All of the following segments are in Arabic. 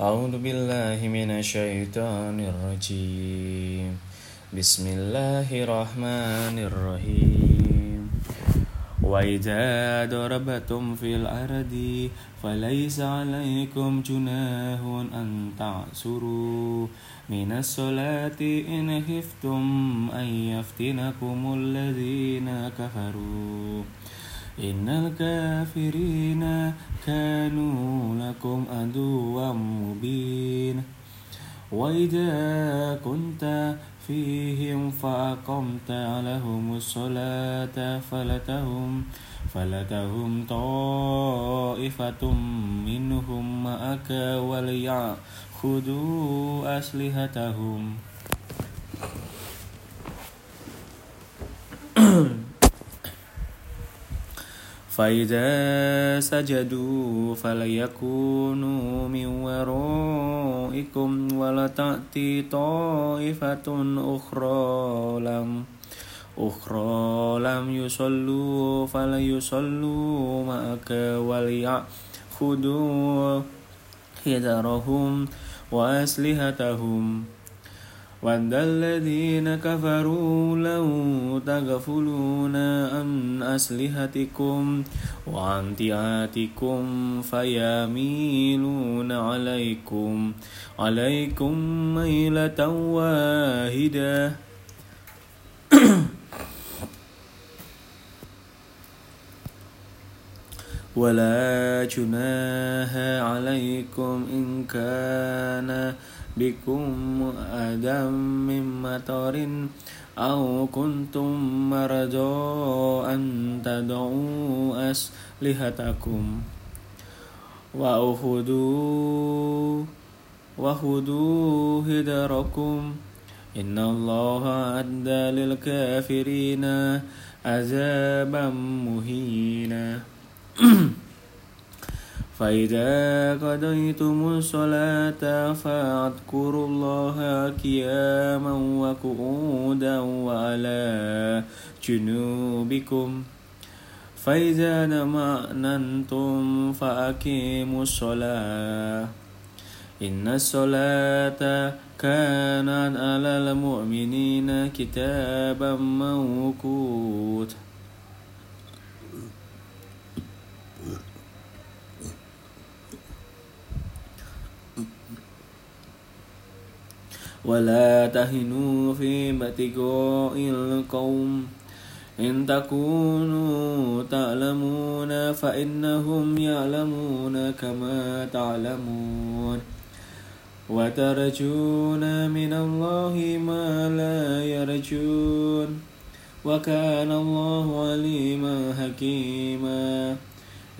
أعوذ بالله من الشيطان الرجيم. بسم الله الرحمن الرحيم. وإذا ضربتم في الأرض فليس عليكم جناح أن تعسروا من الصلاة إن خفتم أن يفتنكم الذين كفروا. إن الكافرين كانوا لكم عدوا مبين. وإذا كنت فيهم فأقمت لهم الصلاة فلتهم فلتهم طائفة منهم معك وليأخذوا أسلحتهم. فإذا سجدوا فليكونوا من ورائكم ولتأتي طائفة أخرى لم أخرى لم يصلوا فليصلوا معك وليأخذوا حذرهم وأسلحتهم. ود الذين كفروا لو تغفلون عن أسلحتكم وأمتعتكم فيميلون عليكم عليكم ميلة واحدة. ولا جناح عليكم إن كان بكم آدم من مطر أو كنتم مرضى أن تدعوا أسلحتكم وأخذوا وخذوا هدركم. إن الله أدى للكافرين عذابا مهينا. فإذا قضيتم الصلاة فاذكروا الله قياما وقعودا وعلى جنوبكم. فإذا نمأننتم فأقيموا الصلاة. إن الصلاة كانت على المؤمنين كتابا موقوتا. ولا تهنوا في ابتغاء القوم. إن تكونوا تعلمون فإنهم يعلمون كما تعلمون. وترجون من الله ما لا يرجون. وكان الله عليما حكيما.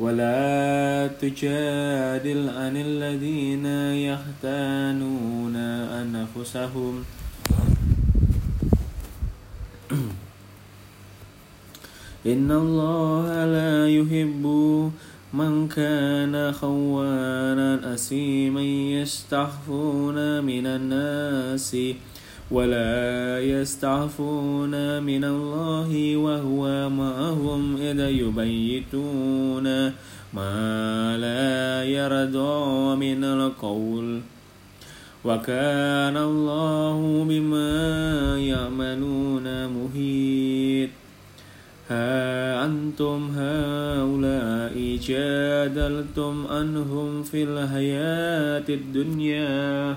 ولا تجادل عن الذين يختانون أنفسهم. إن الله لا يحب من كان خوانا أسيما يستحفون من الناس. ولا يستعفون من الله وهو معهم إذ يبيتون ما لا يرضى من القول. وكان الله بما يعملون مهيت ها أنتم هؤلاء جادلتم عنهم في الحياة الدنيا.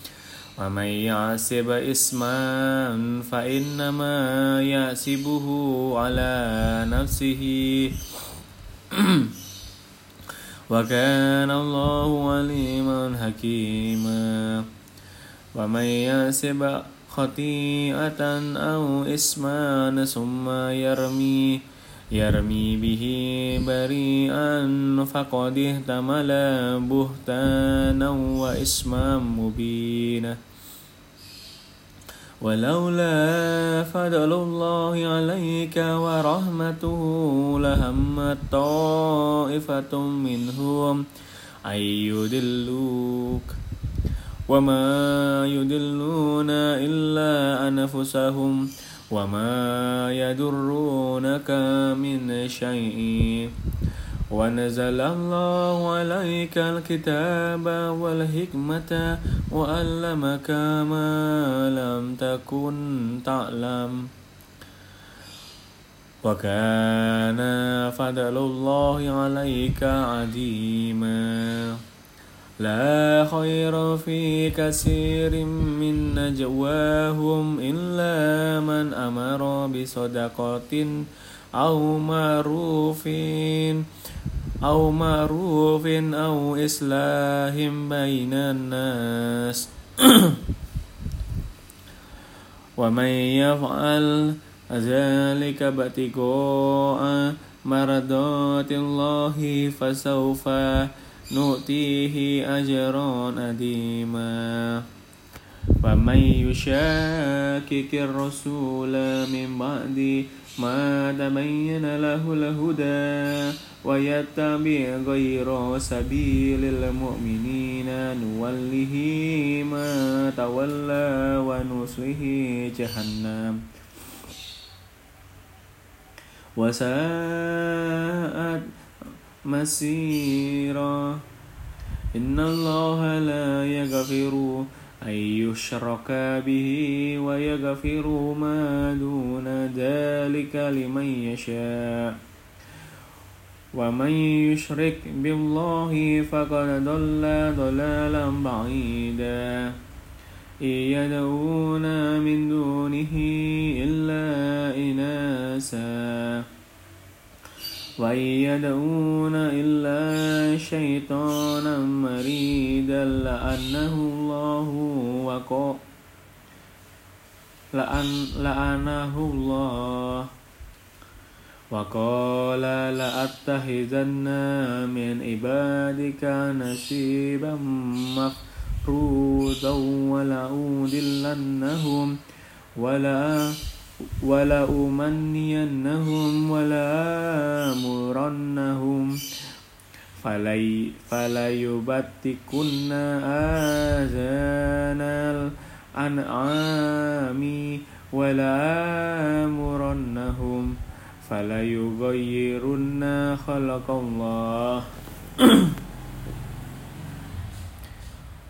ومن يعسب إسما فإنما يعسبه على نفسه. وكان الله عليما حكيما. ومن يعسب خطيئة أو إسما ثم يرمي يرمي به بريئا فقد اهتمل بهتانا وإسما مبينا. ولولا فضل الله عليك ورحمته لهمت طائفة منهم أن يدلوك وما يدلون إلا أنفسهم وما يدرونك من شيء. ونزل الله عليك الكتاب والحكمة وعلمك ما لم تكن تعلم. وكان فضل الله عليك عظيما. لا خير في كثير من نجواهم إلا من أمر بصدقة أو معروف. أو معروف أو إصلاح بين الناس. ومن يفعل ذلك ابتغاء مرضات الله فسوف نؤتيه أجرا أديما. ومن يشاكك الرسول من بعد ما تبين له الهدى ويتبع غير سبيل المؤمنين. نوله ما تولى ونصله جهنم. وساءت مسيرا. إن الله لا يغفر أن يشرك به ويغفر ما دون ذلك لمن يشاء. ومن يشرك بالله فقد ضل ضلالا بعيدا. إن يدعون من دونه إلا إناسا. وإن يدعون إلا شيطانا مريدا لأنه الله وقال لأن لأنه الله وقال لأتخذن من عبادك نصيبا مفروضا ولأودلنهم ولا ولأمنينهم ولآمرنهم. فلي فليبتكن آذان الأنعام ولآمرنهم. فليغيرن خلق الله.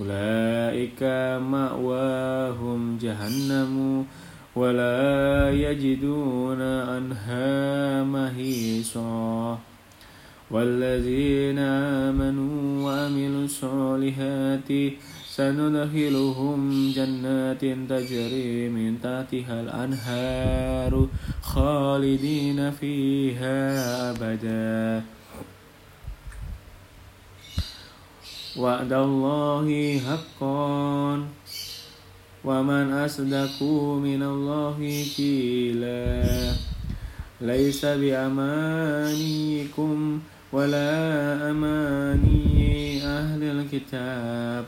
أولئك مأواهم جهنم ولا يجدون عنها مهيصا. والذين آمنوا وعملوا الصالحات سندخلهم جنات تجري من تحتها الأنهار خالدين فيها أبداً. وعد الله حقا. ومن أصدق من الله قيلا. ليس بأمانيكم ولا أماني أهل الكتاب.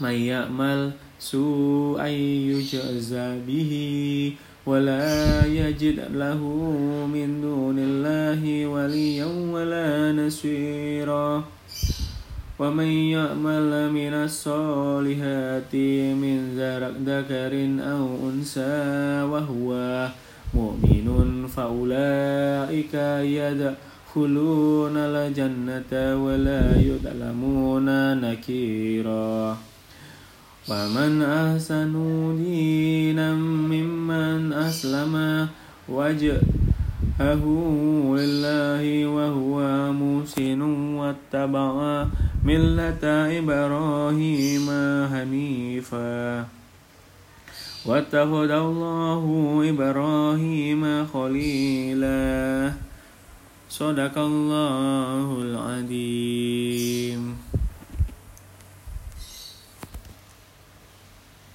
من يعمل سوءا يجزى به ولا يجد له من دون الله وليا ولا نصيرا. ومن يعمل من الصالحات من ذكر أو أنثى وهو مؤمن فأولئك يدخلون الجنة ولا يظلمون نكيرا. ومن أحسن دينا ممن أسلم وجهه لله وهو محسن واتبع ملة إبراهيم حنيفا. واتخذ الله إبراهيم خليلا. صدق الله العظيم.